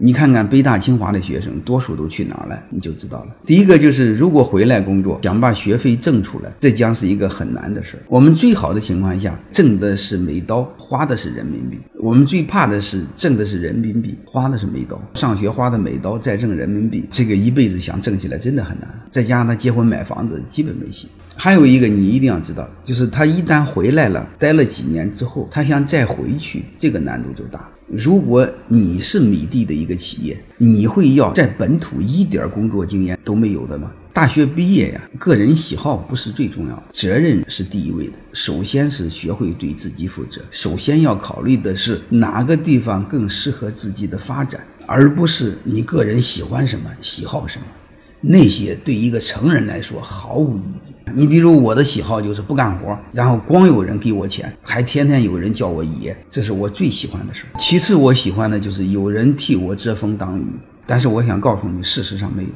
你看看北大清华的学生，多数都去哪儿了，你就知道了。第一个就是，如果回来工作，想把学费挣出来，这将是一个很难的事儿。我们最好的情况下，挣的是美刀，花的是人民币。我们最怕的是挣的是人民币，花的是美刀。上学花的美刀，再挣人民币，这个一辈子想挣起来真的很难。再加上他结婚买房子，基本没戏。还有一个你一定要知道，就是他一旦回来了，待了几年之后，他想再回去，这个难度就大。如果你是米地的一个企业，你会要在本土一点工作经验都没有的吗？大学毕业呀，个人喜好不是最重要的，责任是第一位的。首先是学会对自己负责，首先要考虑的是哪个地方更适合自己的发展，而不是你个人喜欢什么、喜好什么。那些对一个成人来说毫无意义。你比如我的喜好就是不干活，然后光有人给我钱，还天天有人叫我爷，这是我最喜欢的事其次，我喜欢的就是有人替我遮风挡雨，但是我想告诉你，事实上没有。